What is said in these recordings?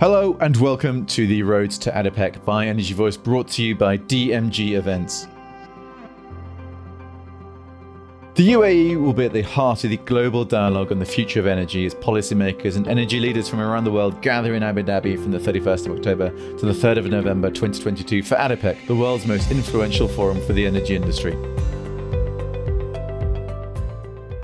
Hello and welcome to the Road to ADIPEC by Energy Voice, brought to you by DMG Events. The UAE will be at the heart of the global dialogue on the future of energy as policymakers and energy leaders from around the world gather in Abu Dhabi from the 31st of October to the 3rd of November 2022 for ADIPEC, the world's most influential forum for the energy industry.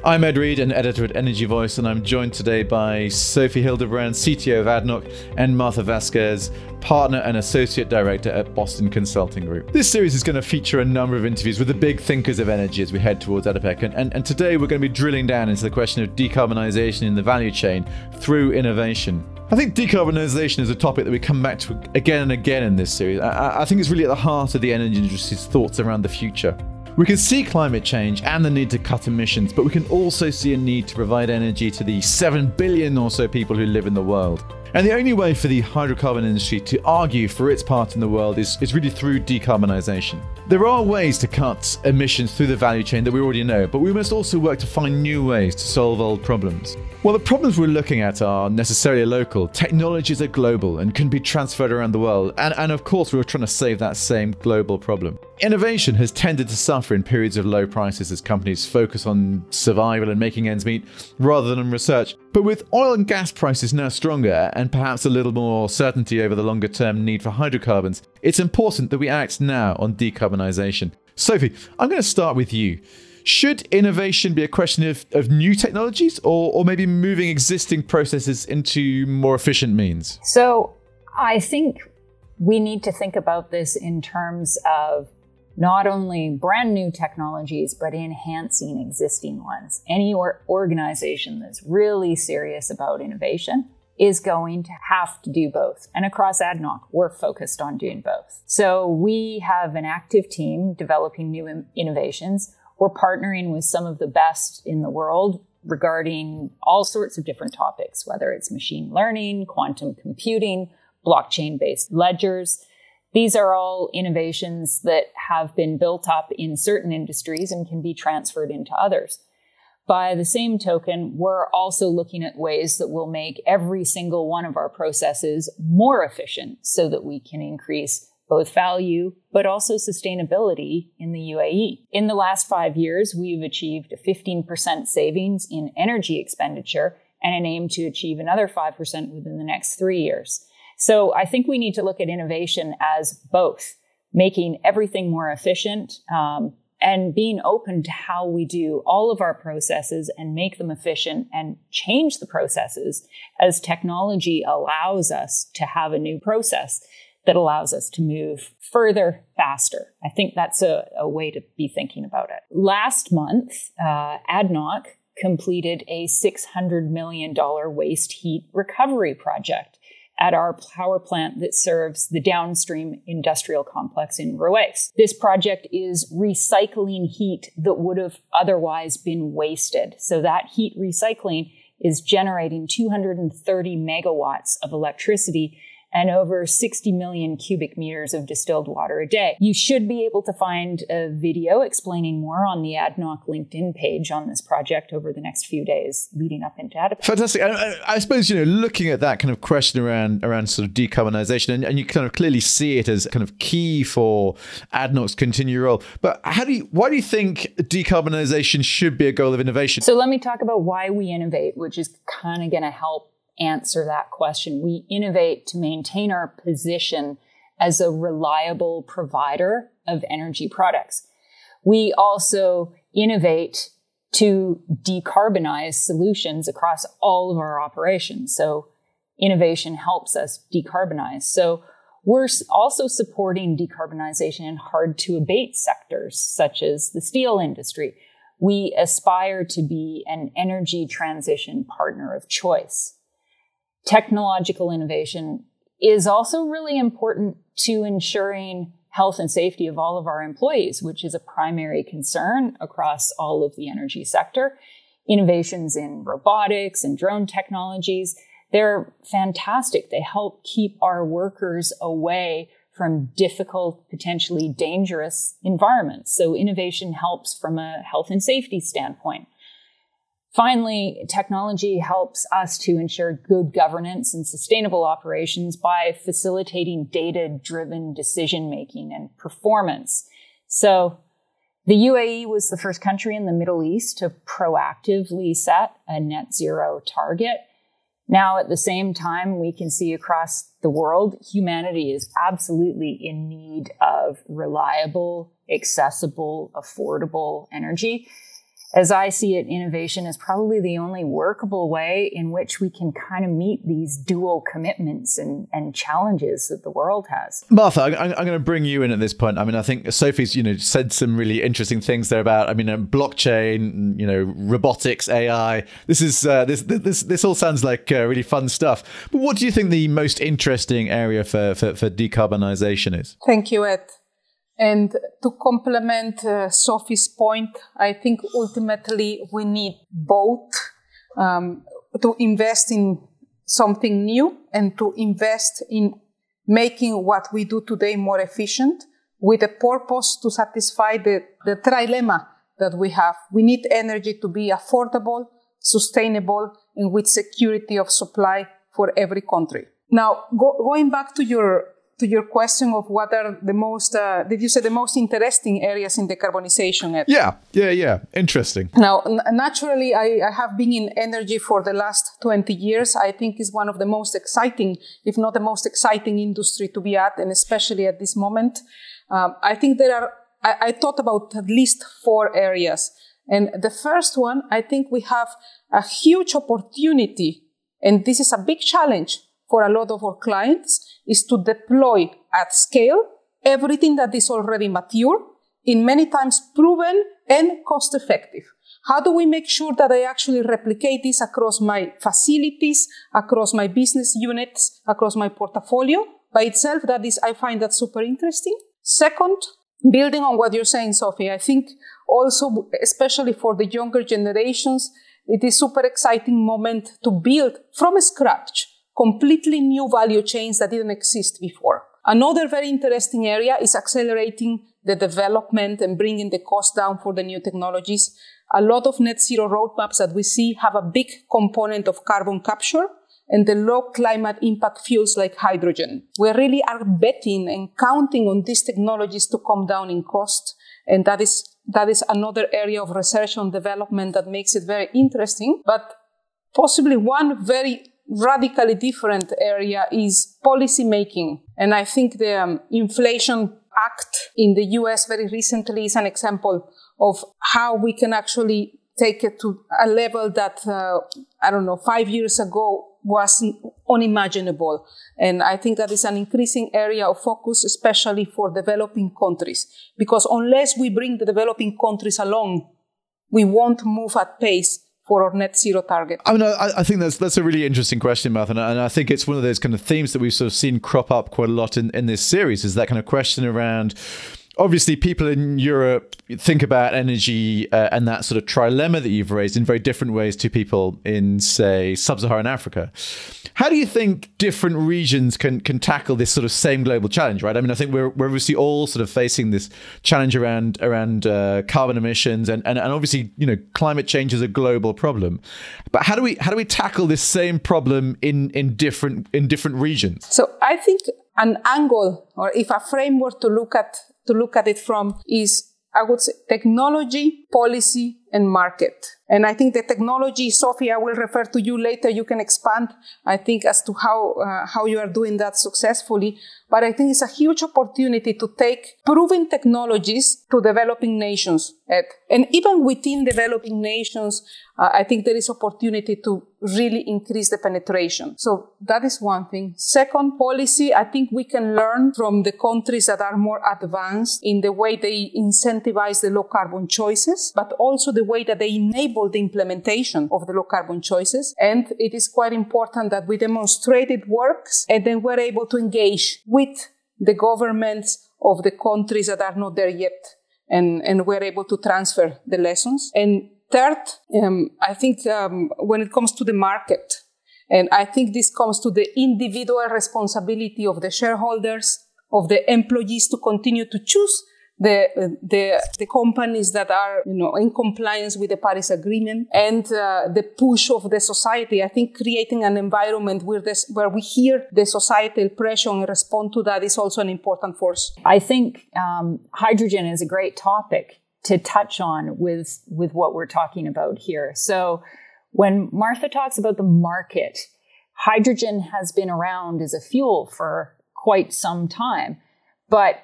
I'm Ed Reed, an editor at Energy Voice, and I'm joined today by Sophie Hildebrand, CTO of ADNOC, and Martha Vasquez, partner and associate director at Boston Consulting Group. This series is going to feature a number of interviews with the big thinkers of energy as we head towards ADIPEC, and, and, and today we're going to be drilling down into the question of decarbonisation in the value chain through innovation. I think decarbonisation is a topic that we come back to again and again in this series. I, I think it's really at the heart of the energy industry's thoughts around the future. We can see climate change and the need to cut emissions, but we can also see a need to provide energy to the 7 billion or so people who live in the world. And the only way for the hydrocarbon industry to argue for its part in the world is, is really through decarbonisation. There are ways to cut emissions through the value chain that we already know, but we must also work to find new ways to solve old problems. Well, the problems we're looking at are necessarily local. Technologies are global and can be transferred around the world. And, and of course, we're trying to save that same global problem. Innovation has tended to suffer in periods of low prices as companies focus on survival and making ends meet rather than research. But with oil and gas prices now stronger and perhaps a little more certainty over the longer term need for hydrocarbons, it's important that we act now on decarbonisation. Sophie, I'm going to start with you. Should innovation be a question of, of new technologies or, or maybe moving existing processes into more efficient means? So I think we need to think about this in terms of not only brand new technologies, but enhancing existing ones. Any or- organization that's really serious about innovation is going to have to do both. And across ADNOC, we're focused on doing both. So we have an active team developing new in- innovations. We're partnering with some of the best in the world regarding all sorts of different topics, whether it's machine learning, quantum computing, blockchain based ledgers. These are all innovations that have been built up in certain industries and can be transferred into others. By the same token, we're also looking at ways that will make every single one of our processes more efficient so that we can increase both value but also sustainability in the UAE. In the last five years, we've achieved a 15% savings in energy expenditure and an aim to achieve another 5% within the next three years. So I think we need to look at innovation as both making everything more efficient um, and being open to how we do all of our processes and make them efficient and change the processes as technology allows us to have a new process that allows us to move further faster. I think that's a, a way to be thinking about it. Last month, uh, ADNOC completed a $600 million waste heat recovery project at our power plant that serves the downstream industrial complex in Ruwais. This project is recycling heat that would have otherwise been wasted. So that heat recycling is generating 230 megawatts of electricity and over 60 million cubic meters of distilled water a day. You should be able to find a video explaining more on the ADNOC LinkedIn page on this project over the next few days leading up into ADNOC. Fantastic. I, I, suppose, you know, looking at that kind of question around around sort of decarbonisation, and, and you kind of clearly see it as kind of key for ADNOC's continued role. But how do you, why do you think decarbonisation should be a goal of innovation? So let me talk about why we innovate, which is kind of going to help answer that question. We innovate to maintain our position as a reliable provider of energy products. We also innovate to decarbonize solutions across all of our operations. So innovation helps us decarbonize. So we're also supporting decarbonization in hard to abate sectors such as the steel industry. We aspire to be an energy transition partner of choice technological innovation is also really important to ensuring health and safety of all of our employees, which is a primary concern across all of the energy sector. Innovations in robotics and drone technologies, they're fantastic. They help keep our workers away from difficult, potentially dangerous environments. So innovation helps from a health and safety standpoint. Finally, technology helps us to ensure good governance and sustainable operations by facilitating data driven decision making and performance. So, the UAE was the first country in the Middle East to proactively set a net zero target. Now, at the same time, we can see across the world, humanity is absolutely in need of reliable, accessible, affordable energy as I see it, innovation is probably the only workable way in which we can kind of meet these dual commitments and, and challenges that the world has. Martha, I'm, I'm going to bring you in at this point. I mean, I think Sophie's, you know, said some really interesting things there about, I mean, um, blockchain, you know, robotics, AI. This is uh, this this this all sounds like uh, really fun stuff. But what do you think the most interesting area for for, for decarbonization is? Thank you, Ed. And to complement uh, Sophie's point, I think ultimately we need both um, to invest in something new and to invest in making what we do today more efficient with a purpose to satisfy the, the trilemma that we have. We need energy to be affordable, sustainable, and with security of supply for every country. Now, go, going back to your to your question of what are the most, uh, did you say the most interesting areas in decarbonization? Ed? Yeah, yeah, yeah. Interesting. Now, n- naturally, I, I, have been in energy for the last 20 years. I think is one of the most exciting, if not the most exciting industry to be at, and especially at this moment. Um, I think there are, I, I thought about at least four areas. And the first one, I think we have a huge opportunity, and this is a big challenge for a lot of our clients is to deploy at scale everything that is already mature, in many times proven and cost effective. How do we make sure that I actually replicate this across my facilities, across my business units, across my portfolio? By itself, that is, I find that super interesting. Second, building on what you're saying, Sophie, I think also, especially for the younger generations, it is super exciting moment to build from scratch completely new value chains that didn't exist before. Another very interesting area is accelerating the development and bringing the cost down for the new technologies. A lot of net zero roadmaps that we see have a big component of carbon capture and the low climate impact fuels like hydrogen. We really are betting and counting on these technologies to come down in cost. And that is, that is another area of research and development that makes it very interesting. But possibly one very radically different area is policy making. And I think the um, Inflation Act in the US very recently is an example of how we can actually take it to a level that, uh, I don't know, five years ago was unimaginable. And I think that is an increasing area of focus, especially for developing countries. Because unless we bring the developing countries along, we won't move at pace for our net zero target? I mean, I, I, think that's that's a really interesting question, Martha, and I think it's one of those kind of themes that we've sort of seen crop up quite a lot in, in this series. Is that kind of question around obviously people in Europe think about energy uh, and that sort of trilemma that you've raised in very different ways to people in, say, sub-Saharan Africa. How do you think different regions can can tackle this sort of same global challenge? Right. I mean, I think we're we're obviously all sort of facing this challenge around around uh, carbon emissions and, and and obviously you know climate change is a global problem. But how do we how do we tackle this same problem in in different in different regions? So I think an angle or if a framework to look at to look at it from is, I would say, technology, policy, and market. And I think the technology, Sophie, I will refer to you later. You can expand, I think, as to how, uh, how you are doing that successfully. But I think it's a huge opportunity to take proven technologies to developing nations. And even within developing nations, uh, I think there is opportunity to really increase the penetration. So that is one thing. Second, policy. I think we can learn from the countries that are more advanced in the way they incentivize the low carbon choices, but also the way that they enable the implementation of the low carbon choices. And it is quite important that we demonstrate it works and then we're able to engage with the governments of the countries that are not there yet. And, and we're able to transfer the lessons. And third, um, I think um, when it comes to the market, and I think this comes to the individual responsibility of the shareholders, of the employees to continue to choose the the the companies that are you know in compliance with the Paris Agreement and uh, the push of the society. I think creating an environment where this where we hear the societal pressure and respond to that is also an important force. I think um, hydrogen is a great topic to touch on with with what we're talking about here. So when Martha talks about the market, hydrogen has been around as a fuel for quite some time, but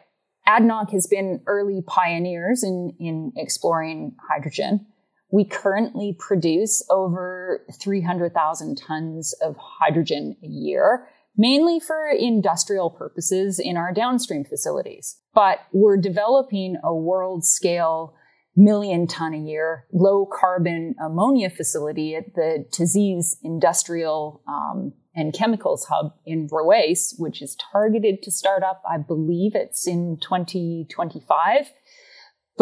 ADNOC has been early pioneers in, in exploring hydrogen. We currently produce over 300,000 tons of hydrogen a year, mainly for industrial purposes in our downstream facilities. But we're developing a world scale million ton a year low carbon ammonia facility at the TA'ZIZ Industrial um, and Chemicals Hub in Ruwais, which is targeted to start up, I believe it's in 2025.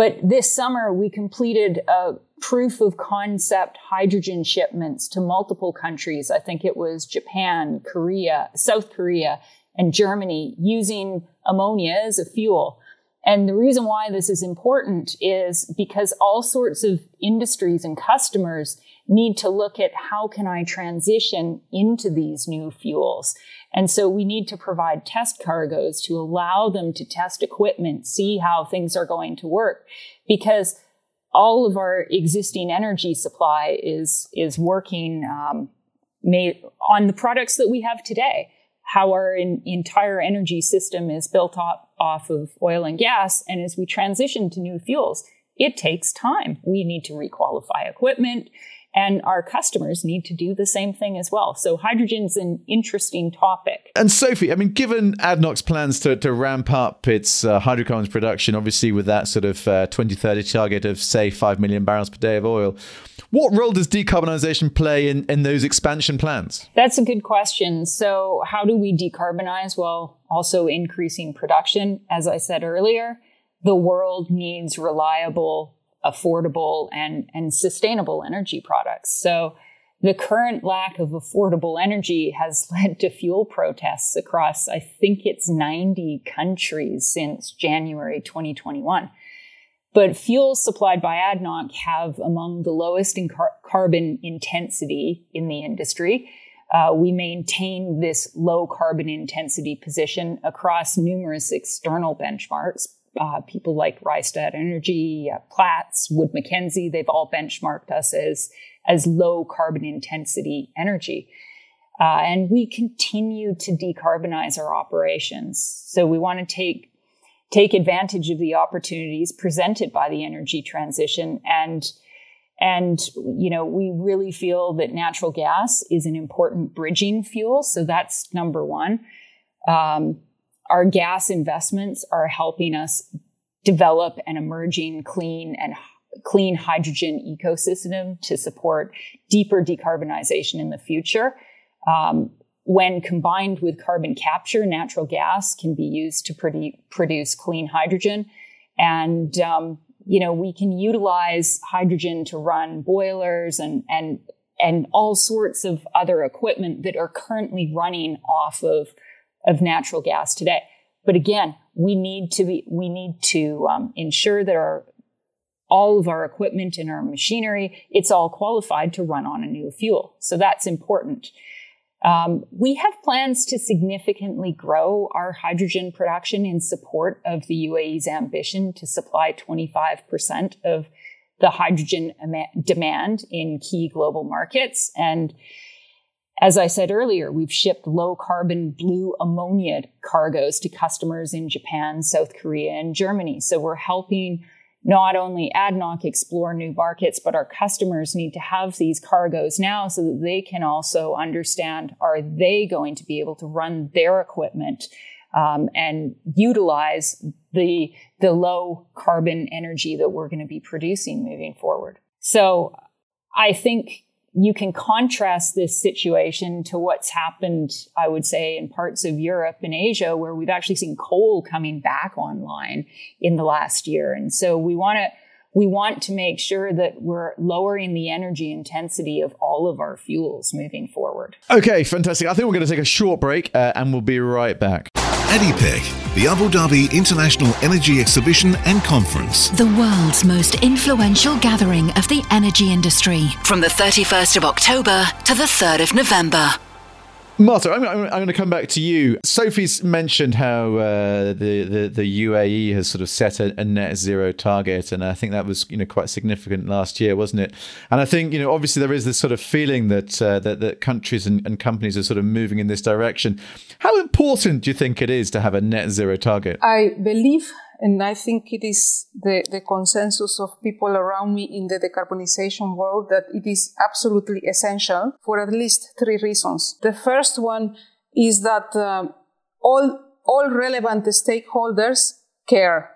But this summer, we completed a proof of concept hydrogen shipments to multiple countries. I think it was Japan, Korea, South Korea, and Germany using ammonia as a fuel. And the reason why this is important is because all sorts of industries and customers need to look at how can I transition into these new fuels. And so we need to provide test cargoes to allow them to test equipment, see how things are going to work because all of our existing energy supply is, is working, um, made on the products that we have today how our in, entire energy system is built off, off of oil and gas. And as we transition to new fuels, it takes time. We need to requalify equipment and our customers need to do the same thing as well. So hydrogen's an interesting topic. And Sophie, I mean, given ADNOC's plans to, to ramp up its uh, hydrocarbons production, obviously with that sort of uh, 2030 target of, say, 5 million barrels per day of oil, what role does decarbonisation play in, in those expansion plans? That's a good question. So, how do we decarbonize while also increasing production? As I said earlier, the world needs reliable, affordable, and, and sustainable energy products. So, the current lack of affordable energy has led to fuel protests across, I think it's 90 countries since January 2021. But fuels supplied by ADNOC have among the lowest in car- carbon intensity in the industry. Uh, we maintain this low carbon intensity position across numerous external benchmarks. Uh, people like Rystad Energy, uh, Platts, Wood Mackenzie, they've all benchmarked us as, as low carbon intensity energy. Uh, and we continue to decarbonize our operations. So we want to take take advantage of the opportunities presented by the energy transition and and you know we really feel that natural gas is an important bridging fuel so that's number one um, our gas investments are helping us develop an emerging clean and clean hydrogen ecosystem to support deeper decarbonization in the future um, when combined with carbon capture, natural gas can be used to produ- produce clean hydrogen. And, um, you know, we can utilize hydrogen to run boilers and, and, and all sorts of other equipment that are currently running off of, of natural gas today. But again, we need to be, we need to um, ensure that our, all of our equipment and our machinery, it's all qualified to run on a new fuel. So that's important. Um, we have plans to significantly grow our hydrogen production in support of the UAE's ambition to supply 25% of the hydrogen demand in key global markets. And as I said earlier, we've shipped low carbon blue ammonia cargoes to customers in Japan, South Korea, and Germany. So we're helping not only ADNOC explore new markets, but our customers need to have these cargoes now so that they can also understand are they going to be able to run their equipment um, and utilize the, the low carbon energy that we're going to be producing moving forward. So I think you can contrast this situation to what's happened, I would say, in parts of Europe and Asia, where we've actually seen coal coming back online in the last year. And so we want to we want to make sure that we're lowering the energy intensity of all of our fuels moving forward. Okay, fantastic. I think we're going to take a short break uh, and we'll be right back. ADIPEC, the Abu Dhabi International Energy Exhibition and Conference. The world's most influential gathering of the energy industry from the 31st of October to the 3rd of November. Martha, I'm, I'm, I'm, going to come back to you. Sophie's mentioned how uh, the, the, the UAE has sort of set a, a, net zero target, and I think that was you know quite significant last year, wasn't it? And I think you know obviously there is this sort of feeling that uh, that, that countries and, and companies are sort of moving in this direction. How important do you think it is to have a net zero target? I believe and I think it is the, the consensus of people around me in the decarbonization world that it is absolutely essential for at least three reasons. The first one is that um, all, all relevant stakeholders care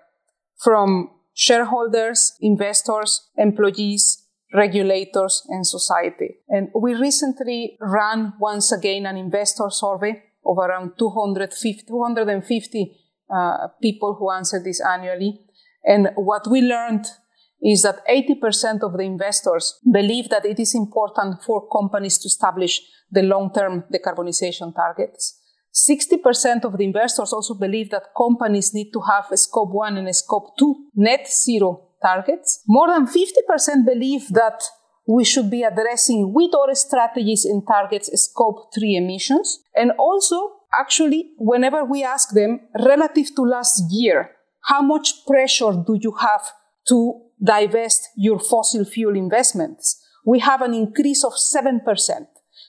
from shareholders, investors, employees, regulators, and society. And we recently ran once again an investor survey of around 250, 250 uh, people who answer this annually. And what we learned is that 80% of the investors believe that it is important for companies to establish the long-term decarbonization targets. 60% of the investors also believe that companies need to have a scope 1 and a scope 2 net zero targets. More than 50% believe that we should be addressing with our strategies and targets scope 3 emissions. And also actually, whenever we ask them relative to last year, how much pressure do you have to divest your fossil fuel investments? We have an increase of 7%.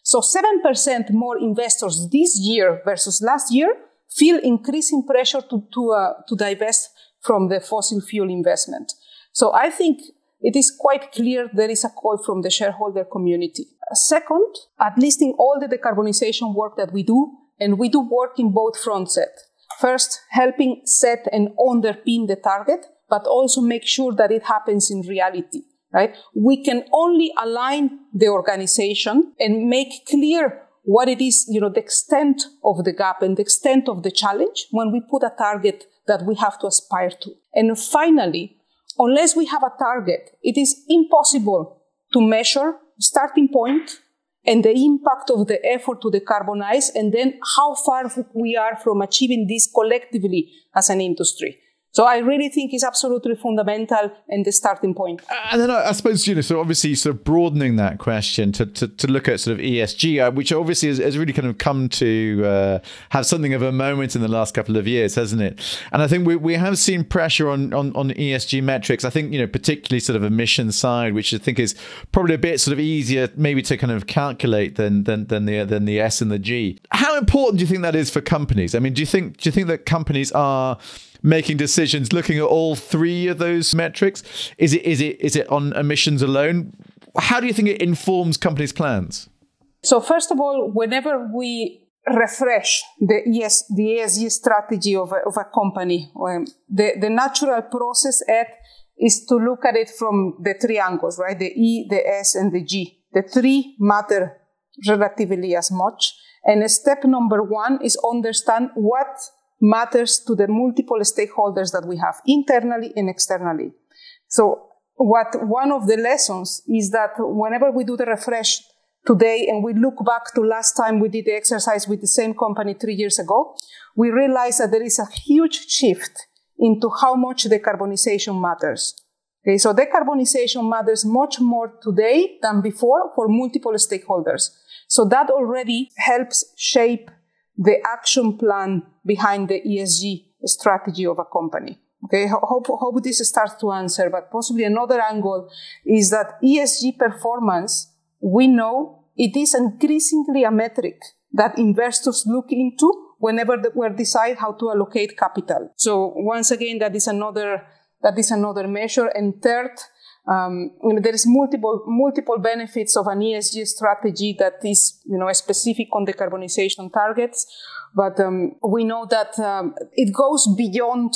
So 7% more investors this year versus last year feel increasing pressure to, to, uh, to divest from the fossil fuel investment. So I think it is quite clear there is a call from the shareholder community. Second, at least in all the decarbonization work that we do, and we do work in both fronts set. First, helping set and underpin the target, but also make sure that it happens in reality, right? We can only align the organization and make clear what it is, you know, the extent of the gap and the extent of the challenge when we put a target that we have to aspire to. And finally, unless we have a target, it is impossible to measure starting point and the impact of the effort to decarbonize, and then how far we are from achieving this collectively as an industry. So I really think it's absolutely fundamental and the starting point. And then I, I, suppose, you know, so obviously sort of broadening that question to, to, to look at sort of ESG, uh, which obviously has, has, really kind of come to uh, have something of a moment in the last couple of years, hasn't it? And I think we, we have seen pressure on, on, on ESG metrics. I think, you know, particularly sort of emission side, which I think is probably a bit sort of easier maybe to kind of calculate than, than, than the, than the S and the G. How important do you think that is for companies? I mean, do you think, do you think that companies are making decisions looking at all three of those metrics? Is it is it is it on emissions alone? How do you think it informs companies' plans? So first of all, whenever we refresh the ES, the ESG strategy of a, of a company, um, the, the natural process at is to look at it from the three angles, right? The E, the S, and the G. The three matter relatively as much. And step number one is understand what matters to the multiple stakeholders that we have internally and externally. So what one of the lessons is that whenever we do the refresh today and we look back to last time we did the exercise with the same company three years ago, we realize that there is a huge shift into how much decarbonization matters. Okay, so decarbonization matters much more today than before for multiple stakeholders. So that already helps shape the action plan behind the ESG strategy of a company. Okay, hope, hope this starts to answer, but possibly another angle is that ESG performance, we know it is increasingly a metric that investors look into whenever we decide how to allocate capital. So once again, that is another, that is another measure. And third, um, you know, there is multiple multiple benefits of an ESG strategy that is you know specific on decarbonization targets, but um, we know that um, it goes beyond.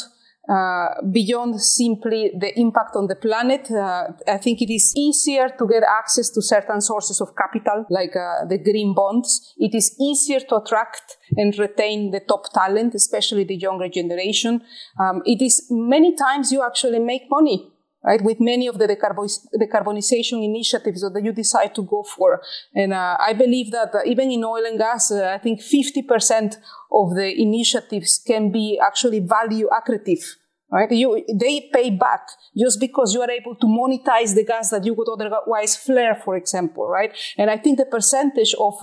Uh, beyond simply the impact on the planet, uh, I think it is easier to get access to certain sources of capital, like uh, the green bonds. It is easier to attract and retain the top talent, especially the younger generation. Um, it is many times you actually make money right? With many of the decarbonization initiatives that you decide to go for. And uh, I believe that uh, even in oil and gas, uh, I think 50% of the initiatives can be actually value accretive. Right? You, they pay back just because you are able to monetize the gas that you would otherwise flare, for example, right? And I think the percentage of,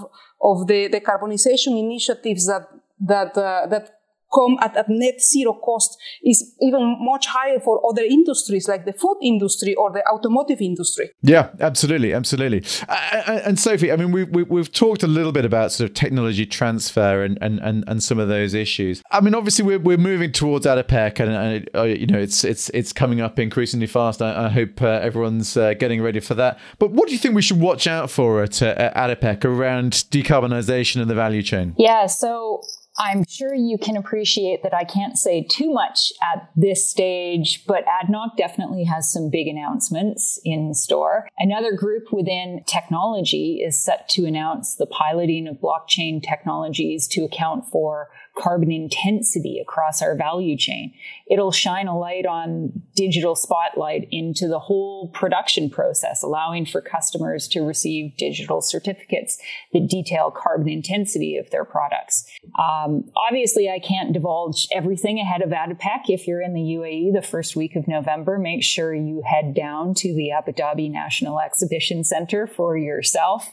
of the, decarbonization initiatives that, that, uh, that come at, a net zero cost is even much higher for other industries like the food industry or the automotive industry. Yeah, absolutely, absolutely. Uh, and Sophie, I mean, we, we, we've talked a little bit about sort of technology transfer and, and, and, and some of those issues. I mean, obviously, we're, we're moving towards ADIPEC, and, and uh, you know, it's it's it's coming up increasingly fast. I, I hope uh, everyone's uh, getting ready for that. But what do you think we should watch out for at, uh, at ADIPEC around decarbonisation in the value chain? Yeah, so I'm sure you can appreciate that I can't say too much at this stage, but ADNOC definitely has some big announcements in store. Another group within technology is set to announce the piloting of blockchain technologies to account for carbon intensity across our value chain. It'll shine a light on digital spotlight into the whole production process, allowing for customers to receive digital certificates that detail carbon intensity of their products. Um, obviously, I can't divulge everything ahead of ADIPEC. If you're in the UAE the first week of November, make sure you head down to the Abu Dhabi National Exhibition Center for yourself.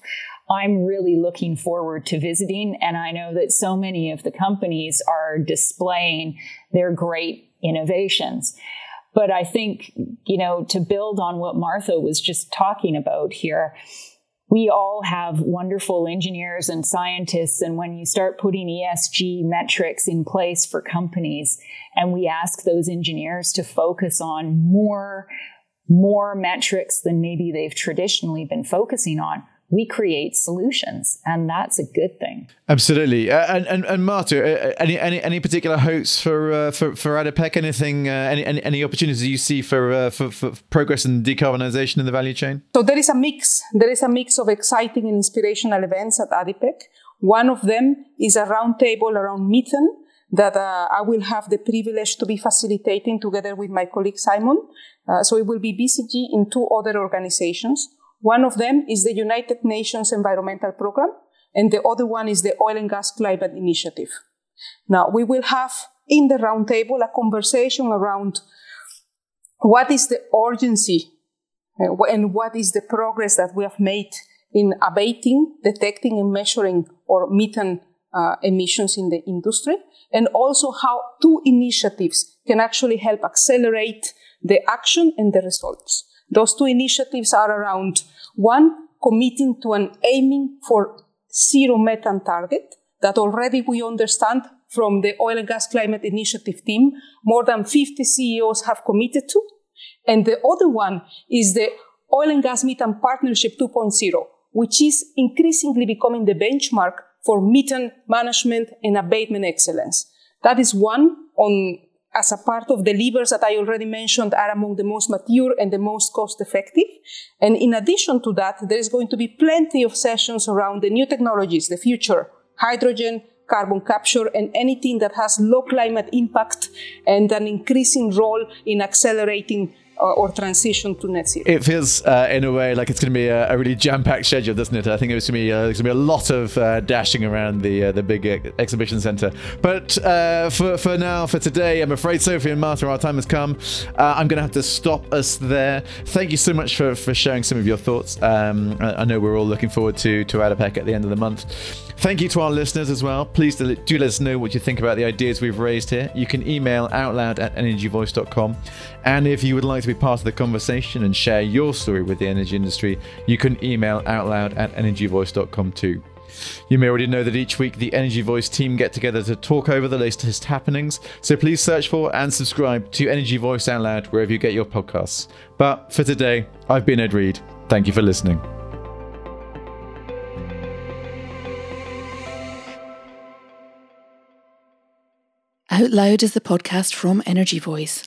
I'm really looking forward to visiting. And I know that so many of the companies are displaying their great innovations. But I think, you know, to build on what Martha was just talking about here, we all have wonderful engineers and scientists. And when you start putting ESG metrics in place for companies, and we ask those engineers to focus on more, more metrics than maybe they've traditionally been focusing on, we create solutions, and that's a good thing. Absolutely. Uh, and and, and Marta, uh, any, any any particular hopes for uh, for for ADIPEC? Anything? Uh, any, any, any opportunities you see for, uh, for for progress and decarbonisation in the value chain? So there is a mix. There is a mix of exciting and inspirational events at ADIPEC. One of them is a roundtable around methane that uh, I will have the privilege to be facilitating together with my colleague Simon. so it will be BCG in two other organizations. One of them is the United Nations Environmental Program, and the other one is the Oil and Gas Climate Initiative. Now, we will have in the roundtable a conversation around what is the urgency uh, and what is the progress that we have made in abating, detecting, and measuring or methane uh, emissions in the industry, and also how two initiatives can actually help accelerate the action and the results. Those two initiatives are around one, committing to an aiming for zero methane target that already we understand from the Oil and Gas Climate Initiative team, more than 50 CEOs have committed to. And the other one is the Oil and Gas Methane Partnership 2.0, which is increasingly becoming the benchmark for methane management and abatement excellence. That is one on as a part of the levers that I already mentioned, are among the most mature and the most cost effective. And in addition to that, there is going to be plenty of sessions around the new technologies, the future, hydrogen, carbon capture, and anything that has low climate impact and an increasing role in accelerating uh, or transition to net zero. It feels, uh, in a way, like it's going to be a, a really jam-packed schedule, doesn't it? I think it's going to be uh, going to be a lot of uh, dashing around the uh, the big exhibition centre. But uh, for for now, for today, I'm afraid Sophie and Martha, our time has come. I'm going to have to stop us there. Thank you so much for, for sharing some of your thoughts. Um, I, I, know we're all looking forward to to ADIPEC at the end of the month. Thank you to our listeners as well. Please do, do let us know what you think about the ideas we've raised here. You can email outloud at energyvoice.com. And if you would like to be part of the conversation and share your story with the energy industry, you can email outloud at energyvoice.com too. You may already know that each week the Energy Voice team get together to talk over the latest happenings, so please search for and subscribe to Energy Voice Out Loud wherever you get your podcasts. But for today, I've been Ed Reed. Thank you for listening. Out Loud is the podcast from Energy Voice,